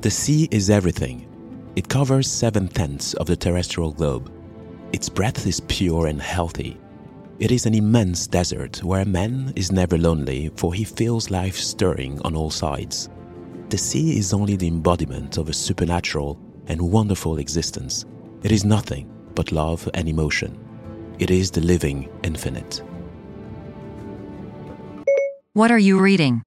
The sea is everything. It covers seven tenths of the terrestrial globe. Its breath is pure and healthy. It is an immense desert where man is never lonely, for he feels life stirring on all sides. The sea is only the embodiment of a supernatural and wonderful existence. It is nothing but love and emotion. It is the living infinite. What are you reading?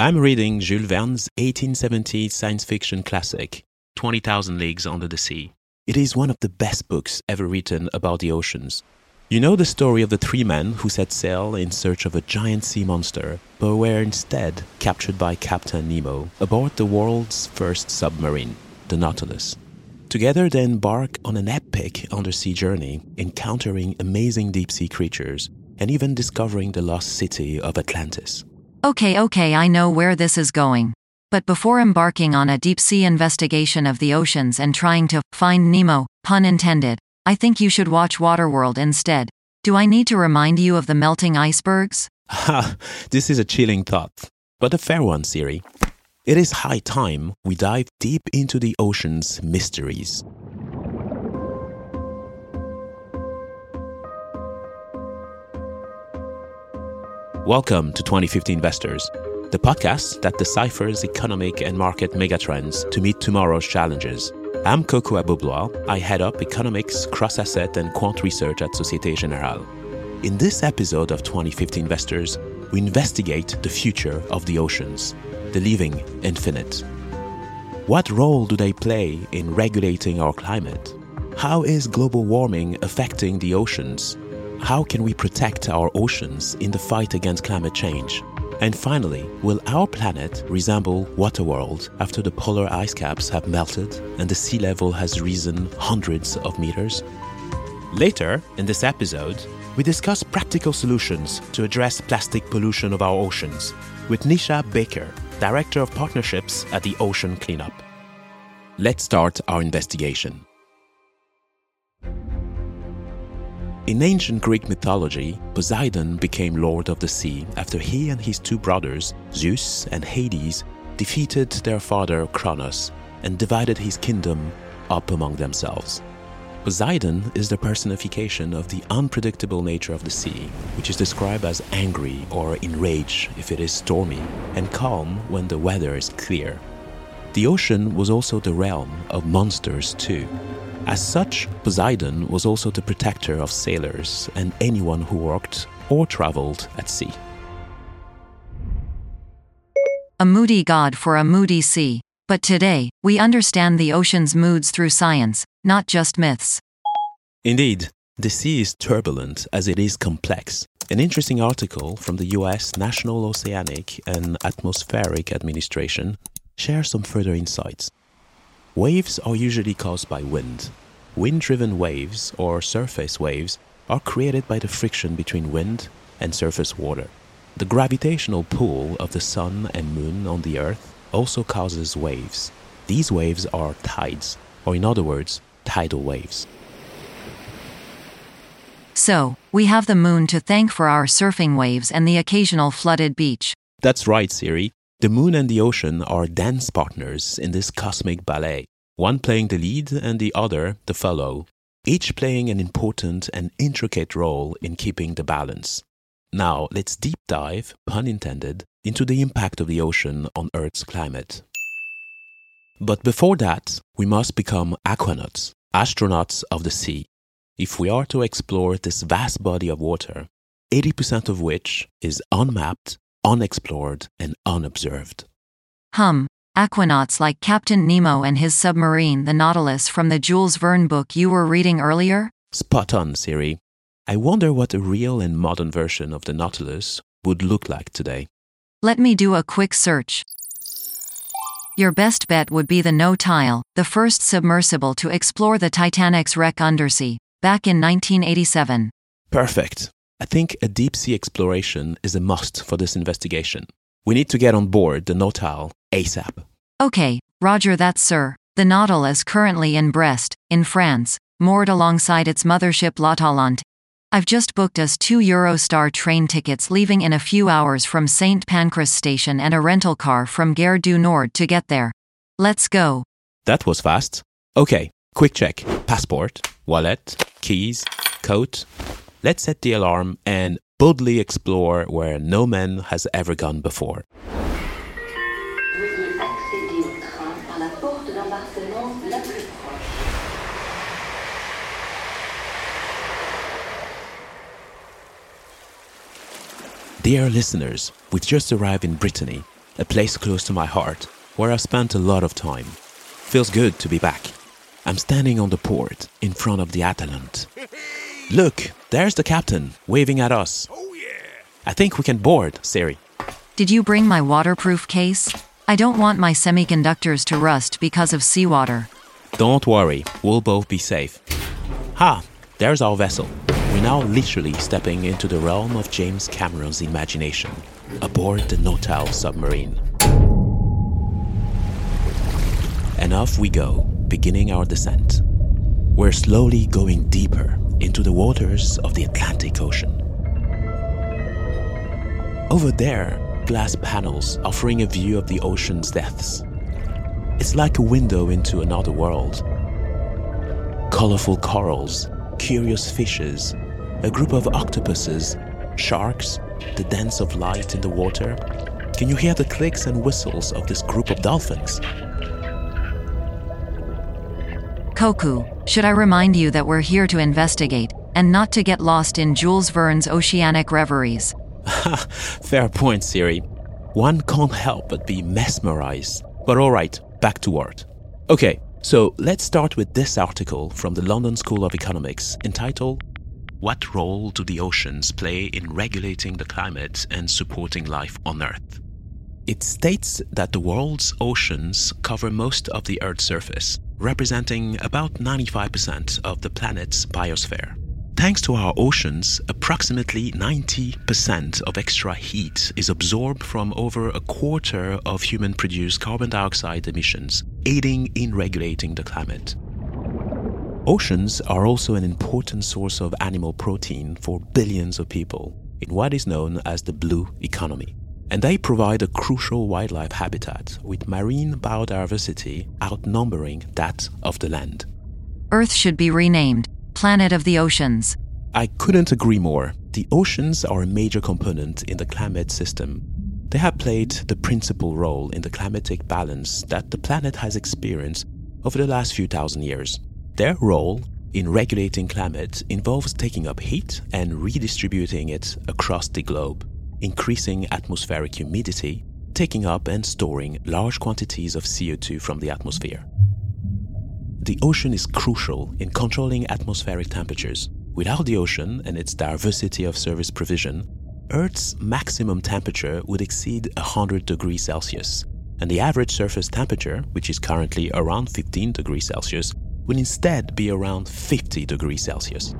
I'm reading Jules Verne's 1870 science fiction classic, 20,000 Leagues Under the Sea. It is one of the best books ever written about the oceans. You know the story of the three men who set sail in search of a giant sea monster, but were instead captured by Captain Nemo aboard the world's first submarine, the Nautilus. Together, they embark on an epic undersea journey, encountering amazing deep sea creatures and even discovering the lost city of Atlantis. Okay, okay, I know where this is going. But before embarking on a deep sea investigation of the oceans and trying to find Nemo, pun intended, I think you should watch Waterworld instead. Do I need to remind you of the melting icebergs? Ha! this is a chilling thought, but a fair one, Siri. It is high time we dive deep into the ocean's mysteries. Welcome to 2050 Investors, the podcast that deciphers economic and market megatrends to meet tomorrow's challenges. I'm Kokou Agbo-Bloua. I head up economics, cross asset, and quant research at Societe Generale. In this episode of 2050 Investors, we investigate the future of the oceans, the living infinite. What role do they play in regulating our climate? How is global warming affecting the oceans? How can we protect our oceans in the fight against climate change? And finally, will our planet resemble Waterworld after the polar ice caps have melted and the sea level has risen hundreds of meters? Later in this episode, we discuss practical solutions to address plastic pollution of our oceans with Nisha Bakker, Director of Partnerships at the Ocean Cleanup. Let's start our investigation. In ancient Greek mythology, Poseidon became lord of the sea after he and his two brothers, Zeus and Hades, defeated their father Kronos and divided his kingdom up among themselves. Poseidon is the personification of the unpredictable nature of the sea, which is described as angry or enraged if it is stormy, and calm when the weather is clear. The ocean was also the realm of monsters, too. As such, Poseidon was also the protector of sailors and anyone who worked or traveled at sea. A moody god for a moody sea. But today, we understand the ocean's moods through science, not just myths. Indeed, the sea is turbulent as it is complex. An interesting article from the US National Oceanic and Atmospheric Administration shares some further insights. Waves are usually caused by wind. Wind driven waves, or surface waves, are created by the friction between wind and surface water. The gravitational pull of the sun and moon on the earth also causes waves. These waves are tides, or in other words, tidal waves. So, we have the moon to thank for our surfing waves and the occasional flooded beach. That's right, Siri. The moon and the ocean are dance partners in this cosmic ballet, one playing the lead and the other the follow, each playing an important and intricate role in keeping the balance. Now, let's deep dive, pun intended, into the impact of the ocean on Earth's climate. But before that, we must become aquanauts, astronauts of the sea, if we are to explore this vast body of water, 80% of which is unmapped, unexplored, and unobserved. Hum, aquanauts like Captain Nemo and his submarine, the Nautilus, from the Jules Verne book you were reading earlier? Spot on, Siri. I wonder what a real and modern version of the Nautilus would look like today. Let me do a quick search. Your best bet would be the Nautile, the first submersible to explore the Titanic's wreck undersea, back in 1987. Perfect. I think a deep sea exploration is a must for this investigation. We need to get on board the Nautile ASAP. Okay, roger that, sir. The Nautilus is currently in Brest, in France, moored alongside its mothership L'Atalante. I've just booked us two Eurostar train tickets leaving in a few hours from St. Pancras station and a rental car from Gare du Nord to get there. Let's go. That was fast. Okay, quick check. Passport, wallet, keys, coat. Let's set the alarm and boldly explore where no man has ever gone before. Dear listeners, we've just arrived in Brittany, a place close to my heart, where I've spent a lot of time. Feels good to be back. I'm standing on the port in front of the Atalante. Look, there's the captain waving at us. Oh yeah. I think we can board, Siri. Did you bring my waterproof case? I don't want my semiconductors to rust because of seawater. Don't worry, we'll both be safe. Ha, there's our vessel. We're now literally stepping into the realm of James Cameron's imagination, aboard the Nautile submarine. And off we go, beginning our descent. We're slowly going deeper into the waters of the Atlantic Ocean. Over there, glass panels offering a view of the ocean's depths. It's like a window into another world. Colorful corals, curious fishes, a group of octopuses, sharks, the dance of light in the water. Can you hear the clicks and whistles of this group of dolphins? Kokou, should I remind you that we're here to investigate, and not to get lost in Jules Verne's oceanic reveries? Fair point, Siri. One can't help but be mesmerized. But alright, back to work. Okay, so let's start with this article from the London School of Economics entitled What Role Do the Oceans Play in Regulating the Climate and Supporting Life on Earth? It states that the world's oceans cover most of the Earth's surface, representing about 95% of the planet's biosphere. Thanks to our oceans, approximately 90% of extra heat is absorbed from over a quarter of human produced carbon dioxide emissions, aiding in regulating the climate. Oceans are also an important source of animal protein for billions of people in what is known as the blue economy. And they provide a crucial wildlife habitat with marine biodiversity outnumbering that of the land. Earth should be renamed Planet of the Oceans. I couldn't agree more. The oceans are a major component in the climate system. They have played the principal role in the climatic balance that the planet has experienced over the last few thousand years. Their role in regulating climate involves taking up heat and redistributing it across the globe, increasing atmospheric humidity, taking up and storing large quantities of CO2 from the atmosphere. The ocean is crucial in controlling atmospheric temperatures. Without the ocean and its diversity of service provision, Earth's maximum temperature would exceed 100 degrees Celsius, and the average surface temperature, which is currently around 15 degrees Celsius, would instead be around 50 degrees Celsius.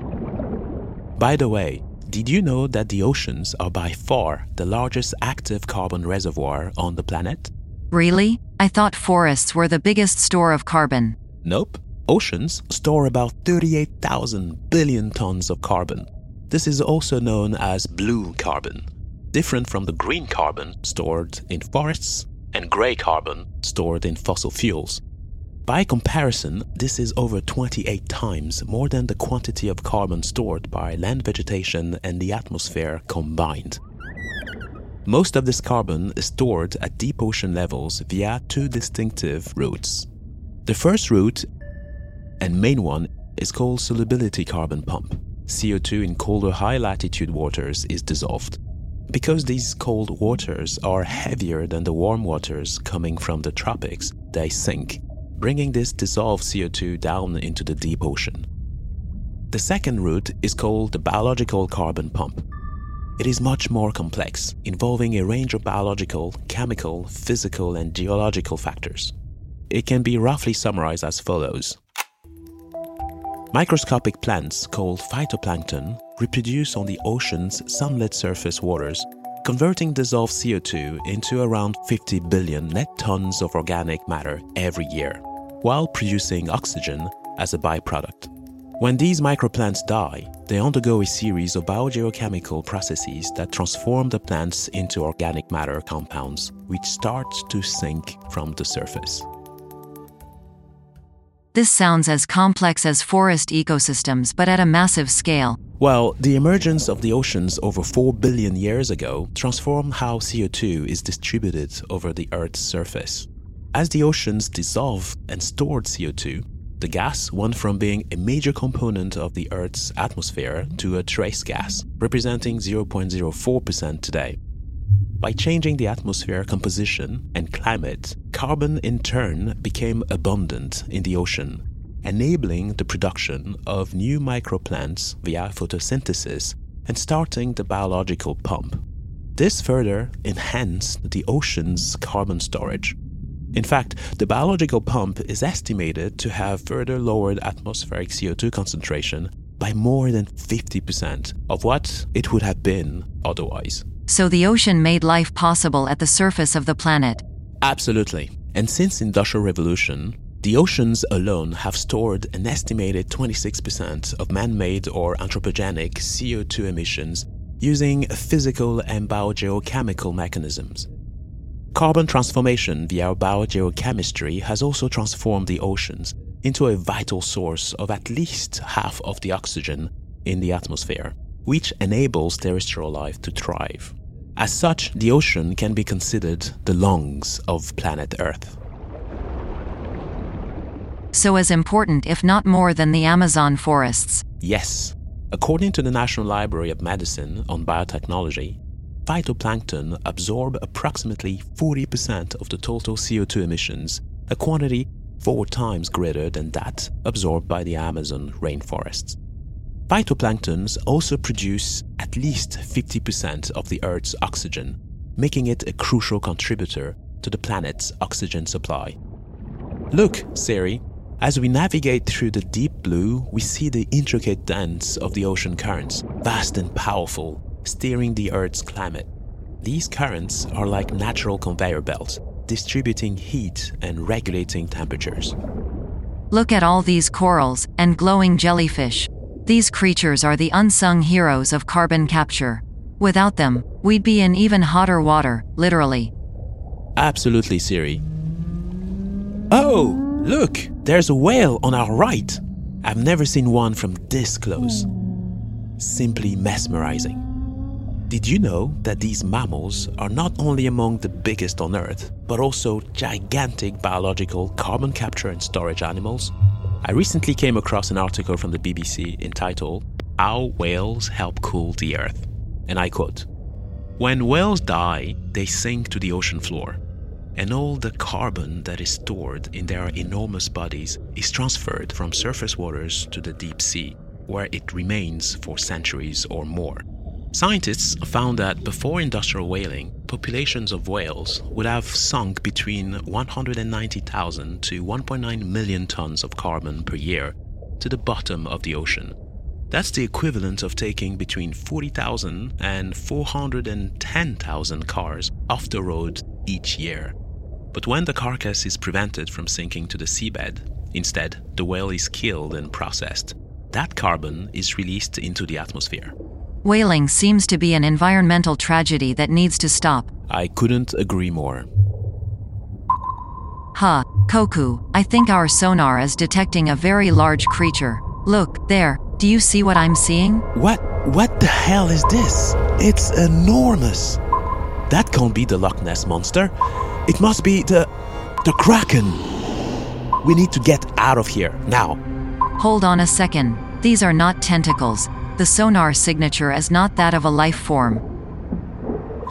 By the way, did you know that the oceans are by far the largest active carbon reservoir on the planet? Really? I thought forests were the biggest store of carbon. Nope. Oceans store about 38,000 billion tons of carbon. This is also known as blue carbon, different from the green carbon stored in forests and gray carbon stored in fossil fuels. By comparison, this is over 28 times more than the quantity of carbon stored by land vegetation and the atmosphere combined. Most of this carbon is stored at deep ocean levels via two distinctive routes. The first route and main one is called solubility carbon pump. CO2 in colder high latitude waters is dissolved. Because these cold waters are heavier than the warm waters coming from the tropics, they sink, bringing this dissolved CO2 down into the deep ocean. The second route is called the biological carbon pump. It is much more complex, involving a range of biological, chemical, physical, and geological factors. It can be roughly summarized as follows Microscopic plants called phytoplankton reproduce on the ocean's sunlit surface waters, converting dissolved CO2 into around 50 billion net tons of organic matter every year, while producing oxygen as a byproduct. When these microplants die, they undergo a series of biogeochemical processes that transform the plants into organic matter compounds, which start to sink from the surface. This sounds as complex as forest ecosystems but at a massive scale. Well, the emergence of the oceans over 4 billion years ago transformed how CO2 is distributed over the Earth's surface. As the oceans dissolved and stored CO2, the gas went from being a major component of the Earth's atmosphere to a trace gas, representing 0.04% today. By changing the atmosphere composition and climate, carbon in turn became abundant in the ocean, enabling the production of new microplants via photosynthesis and starting the biological pump. This further enhanced the ocean's carbon storage. In fact, the biological pump is estimated to have further lowered atmospheric CO2 concentration by more than 50% of what it would have been otherwise. So the ocean made life possible at the surface of the planet. Absolutely. And since industrial revolution, the oceans alone have stored an estimated 26% of man-made or anthropogenic CO2 emissions using physical and biogeochemical mechanisms. Carbon transformation via biogeochemistry has also transformed the oceans into a vital source of at least half of the oxygen in the atmosphere, which enables terrestrial life to thrive. As such, the ocean can be considered the lungs of planet Earth. So as important, if not more, than the Amazon forests. Yes, according to the National Library of Medicine on biotechnology, phytoplankton absorb approximately 40% of the total CO2 emissions, a quantity four times greater than that absorbed by the Amazon rainforests. Phytoplanktons also produce at least 50% of the Earth's oxygen, making it a crucial contributor to the planet's oxygen supply. Look, Siri, as we navigate through the deep blue, we see the intricate dance of the ocean currents, vast and powerful, steering the Earth's climate. These currents are like natural conveyor belts, distributing heat and regulating temperatures. Look at all these corals and glowing jellyfish. These creatures are the unsung heroes of carbon capture. Without them, we'd be in even hotter water, literally. Absolutely, Siri. Oh, look, there's a whale on our right. I've never seen one from this close. Simply mesmerizing. Did you know that these mammals are not only among the biggest on Earth, but also gigantic biological carbon capture and storage animals? I recently came across an article from the BBC entitled How Whales Help Cool the Earth. And I quote When whales die, they sink to the ocean floor, and all the carbon that is stored in their enormous bodies is transferred from surface waters to the deep sea, where it remains for centuries or more. Scientists found that before industrial whaling, populations of whales would have sunk between 190,000 to 1.9 million tons of carbon per year to the bottom of the ocean. That's the equivalent of taking between 40,000 and 410,000 cars off the road each year. But when the carcass is prevented from sinking to the seabed, instead, the whale is killed and processed. That carbon is released into the atmosphere. Whaling seems to be an environmental tragedy that needs to stop. I couldn't agree more. Ha, Kokou, I think our sonar is detecting a very large creature. Look, there, do you see what I'm seeing? What what the hell is this? It's enormous. That can't be the Loch Ness monster. It must be the the Kraken. We need to get out of here now. Hold on a second. These are not tentacles. The sonar signature is not that of a life form.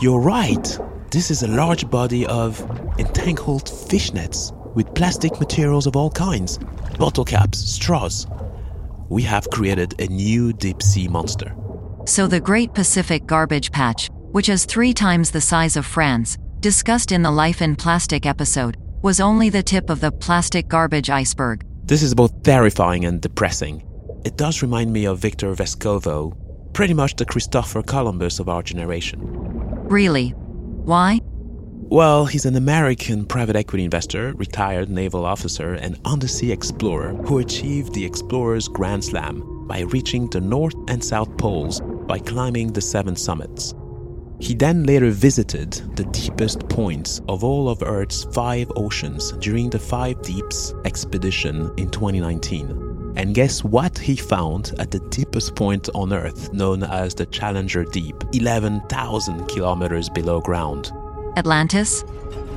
You're right. This is a large body of entangled fishnets with plastic materials of all kinds, bottle caps, straws. We have created a new deep sea monster. So the Great Pacific Garbage Patch, which is three times the size of France, discussed in the Life in Plastic episode, was only the tip of the plastic garbage iceberg. This is both terrifying and depressing. It does remind me of Victor Vescovo, pretty much the Christopher Columbus of our generation. Really? Why? Well, he's an American private equity investor, retired naval officer, and undersea explorer who achieved the Explorer's Grand Slam by reaching the North and South Poles by climbing the seven summits. He then later visited the deepest points of all of Earth's five oceans during the Five Deeps expedition in 2019. And guess what he found at the deepest point on Earth, known as the Challenger Deep, 11,000 kilometers below ground? Atlantis?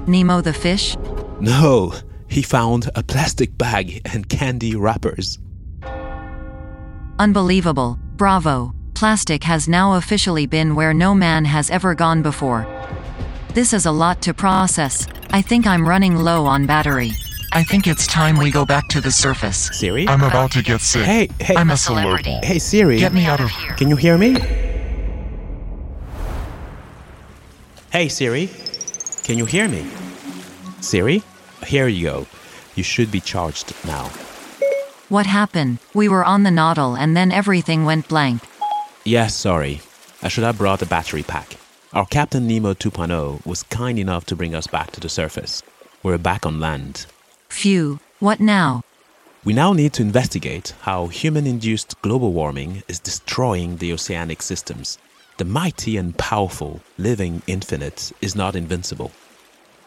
Nemo the fish? No, he found a plastic bag and candy wrappers. Unbelievable. Bravo. Plastic has now officially been where no man has ever gone before. This is a lot to process. I think I'm running low on battery. I think it's time we go back to the surface. Siri? I'm about to get sick. Hey, hey, I'm a celebrity. hey Siri. Get me out of here. Can you hear me? Hey Siri, can you hear me? Siri, here you go. You should be charged now. What happened? We were on the Nautile and then everything went blank. Yes, sorry. I should have brought a battery pack. Our Captain Nemo 2.0 was kind enough to bring us back to the surface. We're back on land. Phew. What now? We now need to investigate how human induced global warming is destroying the oceanic systems. The mighty and powerful living infinite is not invincible.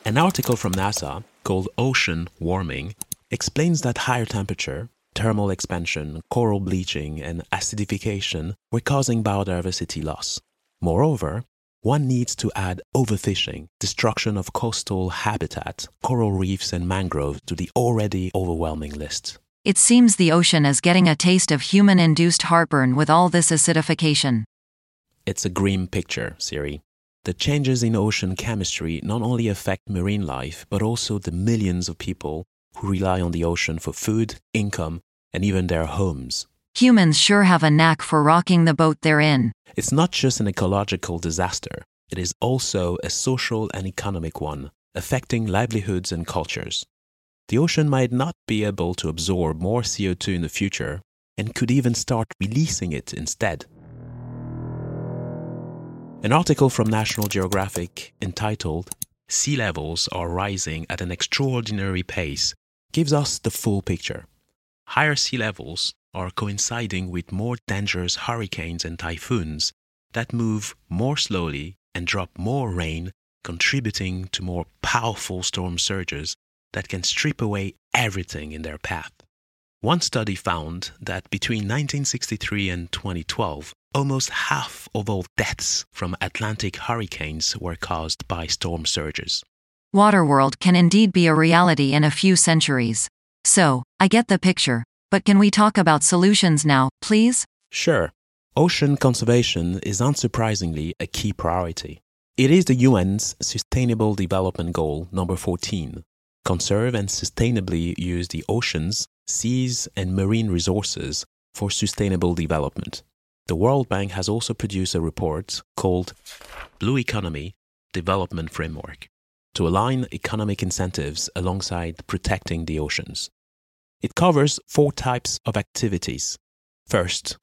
An article from NASA called Ocean Warming explains that higher temperature, thermal expansion, coral bleaching, and acidification were causing biodiversity loss. Moreover, one needs to add overfishing, destruction of coastal habitat, coral reefs, and mangroves to the already overwhelming list. It seems the ocean is getting a taste of human induced heartburn with all this acidification. It's a grim picture, Siri. The changes in ocean chemistry not only affect marine life, but also the millions of people who rely on the ocean for food, income, and even their homes. Humans sure have a knack for rocking the boat they're in. It's not just an ecological disaster, it is also a social and economic one, affecting livelihoods and cultures. The ocean might not be able to absorb more CO2 in the future and could even start releasing it instead. An article from National Geographic entitled Sea Levels Are Rising at an Extraordinary Pace gives us the full picture. Higher sea levels are coinciding with more dangerous hurricanes and typhoons that move more slowly and drop more rain, contributing to more powerful storm surges that can strip away everything in their path. One study found that between 1963 and 2012, almost half of all deaths from Atlantic hurricanes were caused by storm surges. Waterworld can indeed be a reality in a few centuries. So, I get the picture, but can we talk about solutions now, please? Sure, ocean conservation is unsurprisingly a key priority. It is the UN's Sustainable Development Goal number 14 conserve and sustainably use the oceans, seas, and marine resources for sustainable development. The World Bank has also produced a report called Blue Economy Development Framework to align economic incentives alongside protecting the oceans. It covers four types of activities. First,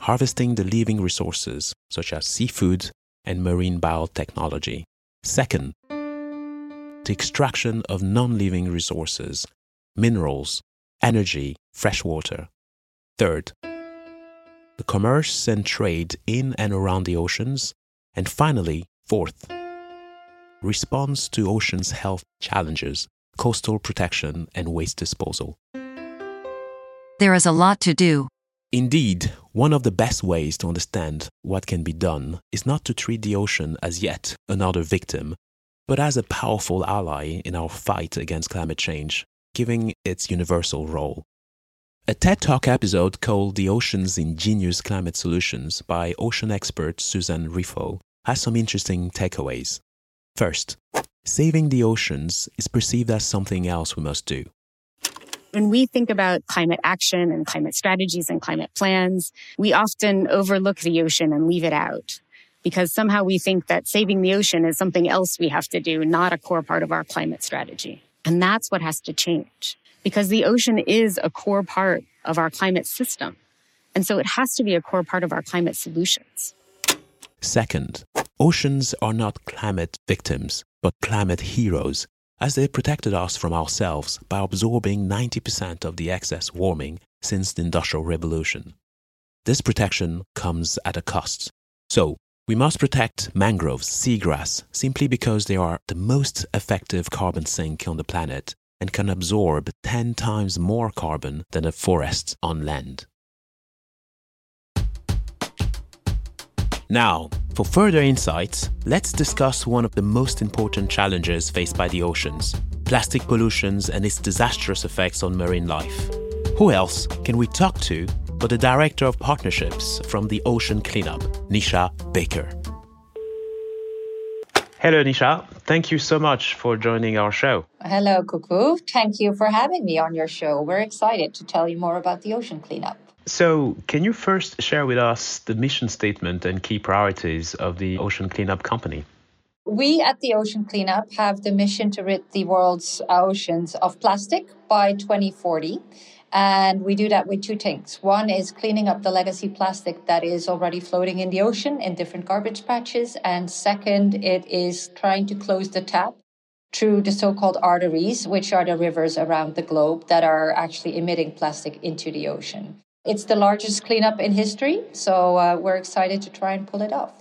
harvesting the living resources such as seafood and marine biotechnology. Second, the extraction of non living resources, minerals, energy, fresh water. Third, the commerce and trade in and around the oceans. And finally, fourth, response to oceans' health challenges, coastal protection, and waste disposal. There is a lot to do. Indeed, one of the best ways to understand what can be done is not to treat the ocean as yet another victim, but as a powerful ally in our fight against climate change, giving its universal role. A TED Talk episode called The Ocean's Ingenious Climate Solutions by ocean expert Susan Ruffo has some interesting takeaways. First, saving the oceans is perceived as something else we must do. When we think about climate action and climate strategies and climate plans, we often overlook the ocean and leave it out because somehow we think that saving the ocean is something else we have to do, not a core part of our climate strategy. And that's what has to change because the ocean is a core part of our climate system. And so it has to be a core part of our climate solutions. Second, oceans are not climate victims, but climate heroes, as they protected us from ourselves by absorbing 90% of the excess warming since the Industrial Revolution. This protection comes at a cost. So, We must protect mangroves, seagrass, simply because they are the most effective carbon sink on the planet and can absorb 10 times more carbon than a forest on land. Now, for further insights, let's discuss one of the most important challenges faced by the oceans plastic pollutions and its disastrous effects on marine life. Who else can we talk to but the Director of Partnerships from the Ocean Cleanup, Nisha Bakker? Hello, Nisha. Thank you so much for joining our show. Hello, Kokou. Thank you for having me on your show. We're excited to tell you more about the ocean cleanup. So, can you first share with us the mission statement and key priorities of the Ocean Cleanup Company? We at the Ocean Cleanup have the mission to rid the world's uh, oceans of plastic by 2040. And we do that with two things. One is cleaning up the legacy plastic that is already floating in the ocean in different garbage patches. And second, it is trying to close the tap through the so called arteries, which are the rivers around the globe that are actually emitting plastic into the ocean. It's the largest cleanup in history, so uh, we're excited to try and pull it off.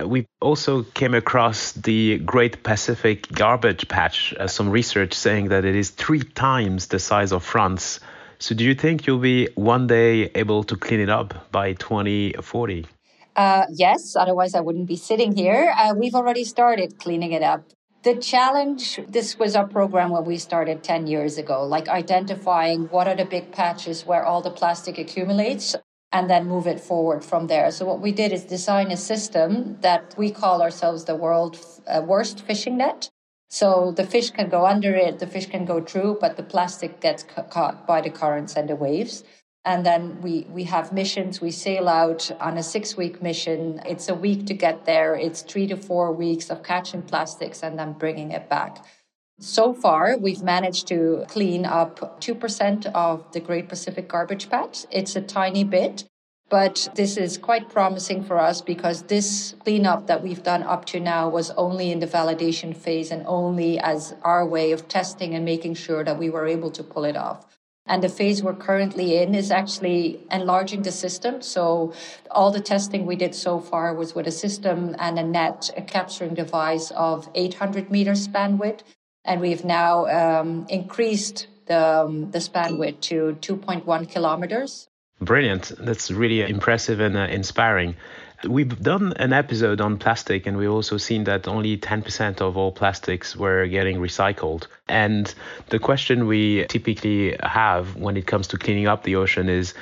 Uh, we also came across the Great Pacific Garbage Patch, uh, some research saying that it is three times the size of France so, do you think you'll be one day able to clean it up by 2040? Uh, yes, otherwise, I wouldn't be sitting here. Uh, we've already started cleaning it up. The challenge, this was our program when we started 10 years ago, like identifying what are the big patches where all the plastic accumulates and then move it forward from there. So, what we did is design a system that we call ourselves the world's uh, worst fishing net. So the fish can go under it, the fish can go through, but the plastic gets caught by the currents and the waves. And then we, we have missions. We sail out on a six week mission. It's a week to get there. It's three to four weeks of catching plastics and then bringing it back. So far, we've managed to clean up 2% of the Great Pacific Garbage Patch. It's a tiny bit, but this is quite promising for us because this cleanup that we've done up to now was only in the validation phase and only as our way of testing and making sure that we were able to pull it off. And the phase we're currently in is actually enlarging the system. So all the testing we did so far was with a system and a net, a capturing device of 800 meters span width. And we've now um, increased the, um, the span width to 2.1 kilometers. Brilliant. That's really impressive and uh, inspiring. We've done an episode on plastic, and we've also seen that only 10% of all plastics were getting recycled. And the question we typically have when it comes to cleaning up the ocean is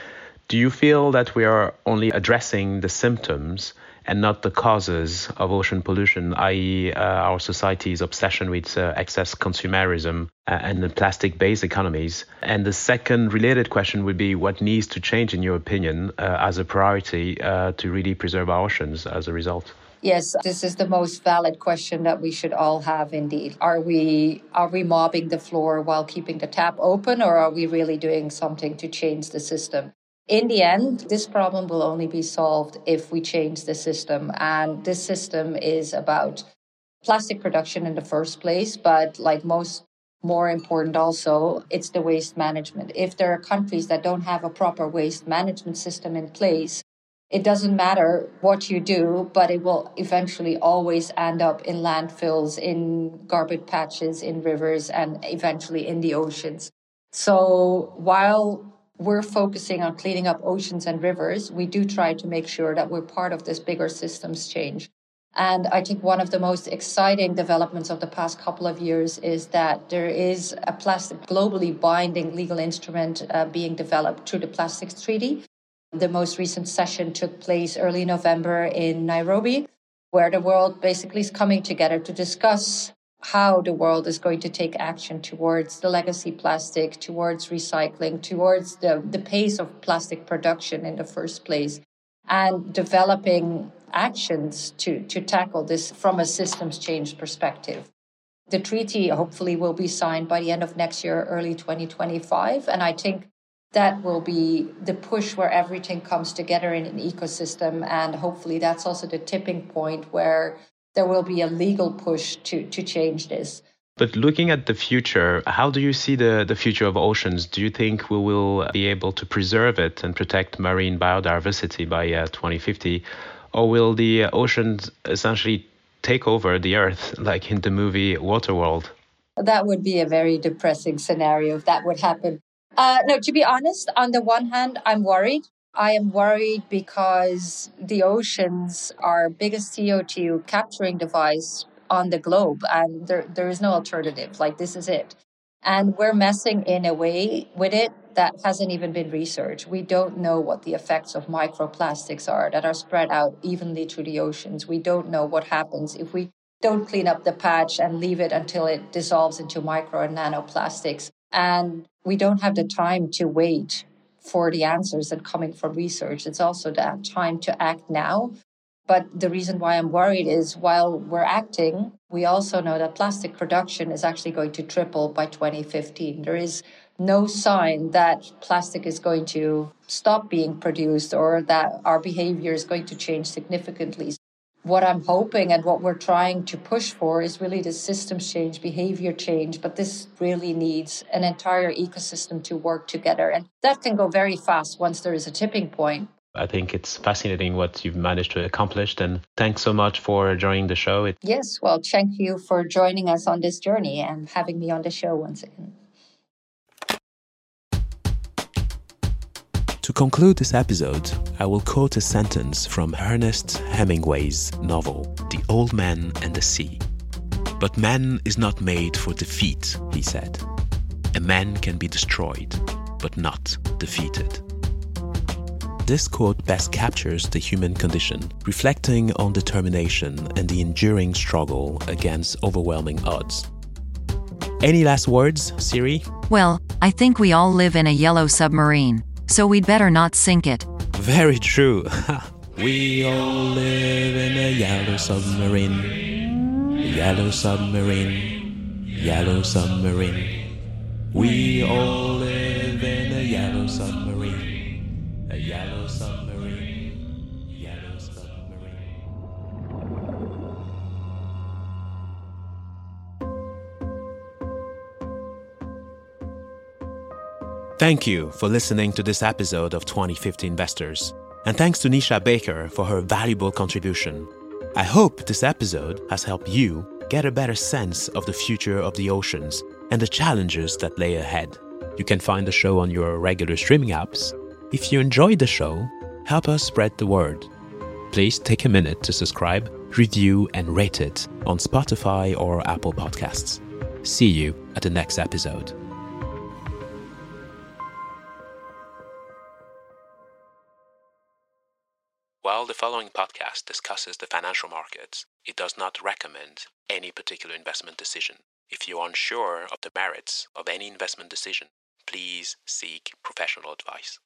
do you feel that we are only addressing the symptoms and not the causes of ocean pollution, i.e., uh, our society's obsession with uh, excess consumerism uh, and the plastic based economies? And the second related question would be what needs to change, in your opinion, uh, as a priority uh, to really preserve our oceans as a result? Yes, this is the most valid question that we should all have indeed. Are we are we mopping the floor while keeping the tap open or are we really doing something to change the system? In the end, this problem will only be solved if we change the system. And this system is about plastic production in the first place, but like most more important also, it's the waste management. If there are countries that don't have a proper waste management system in place, it doesn't matter what you do, but it will eventually always end up in landfills, in garbage patches, in rivers, and eventually in the oceans. So while we're focusing on cleaning up oceans and rivers, we do try to make sure that we're part of this bigger systems change. And I think one of the most exciting developments of the past couple of years is that there is a plastic globally binding legal instrument uh, being developed through the Plastics Treaty. The most recent session took place early November in Nairobi, where the world basically is coming together to discuss how the world is going to take action towards the legacy plastic, towards recycling, towards the, the pace of plastic production in the first place, and developing actions to, to tackle this from a systems change perspective. The treaty hopefully will be signed by the end of next year, early 2025. And I think that will be the push where everything comes together in an ecosystem. And hopefully that's also the tipping point where there will be a legal push to, to change this. But looking at the future, how do you see the, the future of oceans? Do you think we will be able to preserve it and protect marine biodiversity by uh, 2050? Or will the oceans essentially take over the earth like in the movie Waterworld? That would be a very depressing scenario if that would happen. Uh, no, to be honest, on the one hand, I'm worried. I am worried because the oceans are biggest CO2 capturing device on the globe, and there, there is no alternative. Like, this is it. And we're messing in a way with it that hasn't even been researched. We don't know what the effects of microplastics are that are spread out evenly through the oceans. We don't know what happens if we don't clean up the patch and leave it until it dissolves into micro and nanoplastics. And we don't have the time to wait for the answers that coming from research. It's also that time to act now. But the reason why I'm worried is while we're acting, we also know that plastic production is actually going to triple by 2015. There is no sign that plastic is going to stop being produced or that our behavior is going to change significantly what I'm hoping and what we're trying to push for is really the systems change, behavior change. But this really needs an entire ecosystem to work together. And that can go very fast once there is a tipping point. I think it's fascinating what you've managed to accomplish. And thanks so much for joining the show. It- yes, well, thank you for joining us on this journey and having me on the show once again. To conclude this episode, I will quote a sentence from Ernest Hemingway's novel, The Old Man and the Sea. But man is not made for defeat, he said. A man can be destroyed, but not defeated. This quote best captures the human condition, reflecting on determination and the enduring struggle against overwhelming odds. Any last words, Siri? Well, I think we all live in a yellow submarine, so we'd better not sink it. Very true. we all live in a yellow submarine. Yellow submarine. Yellow submarine. We all live in a yellow submarine. Thank you for listening to this episode of 2050 Investors. And thanks to Nisha Bakker for her valuable contribution. I hope this episode has helped you get a better sense of the future of the oceans and the challenges that lay ahead. You can find the show on your regular streaming apps. If you enjoyed the show, help us spread the word. Please take a minute to subscribe, review, and rate it on Spotify or Apple Podcasts. See you at the next episode. While the following podcast discusses the financial markets, it does not recommend any particular investment decision. If you are unsure of the merits of any investment decision, please seek professional advice.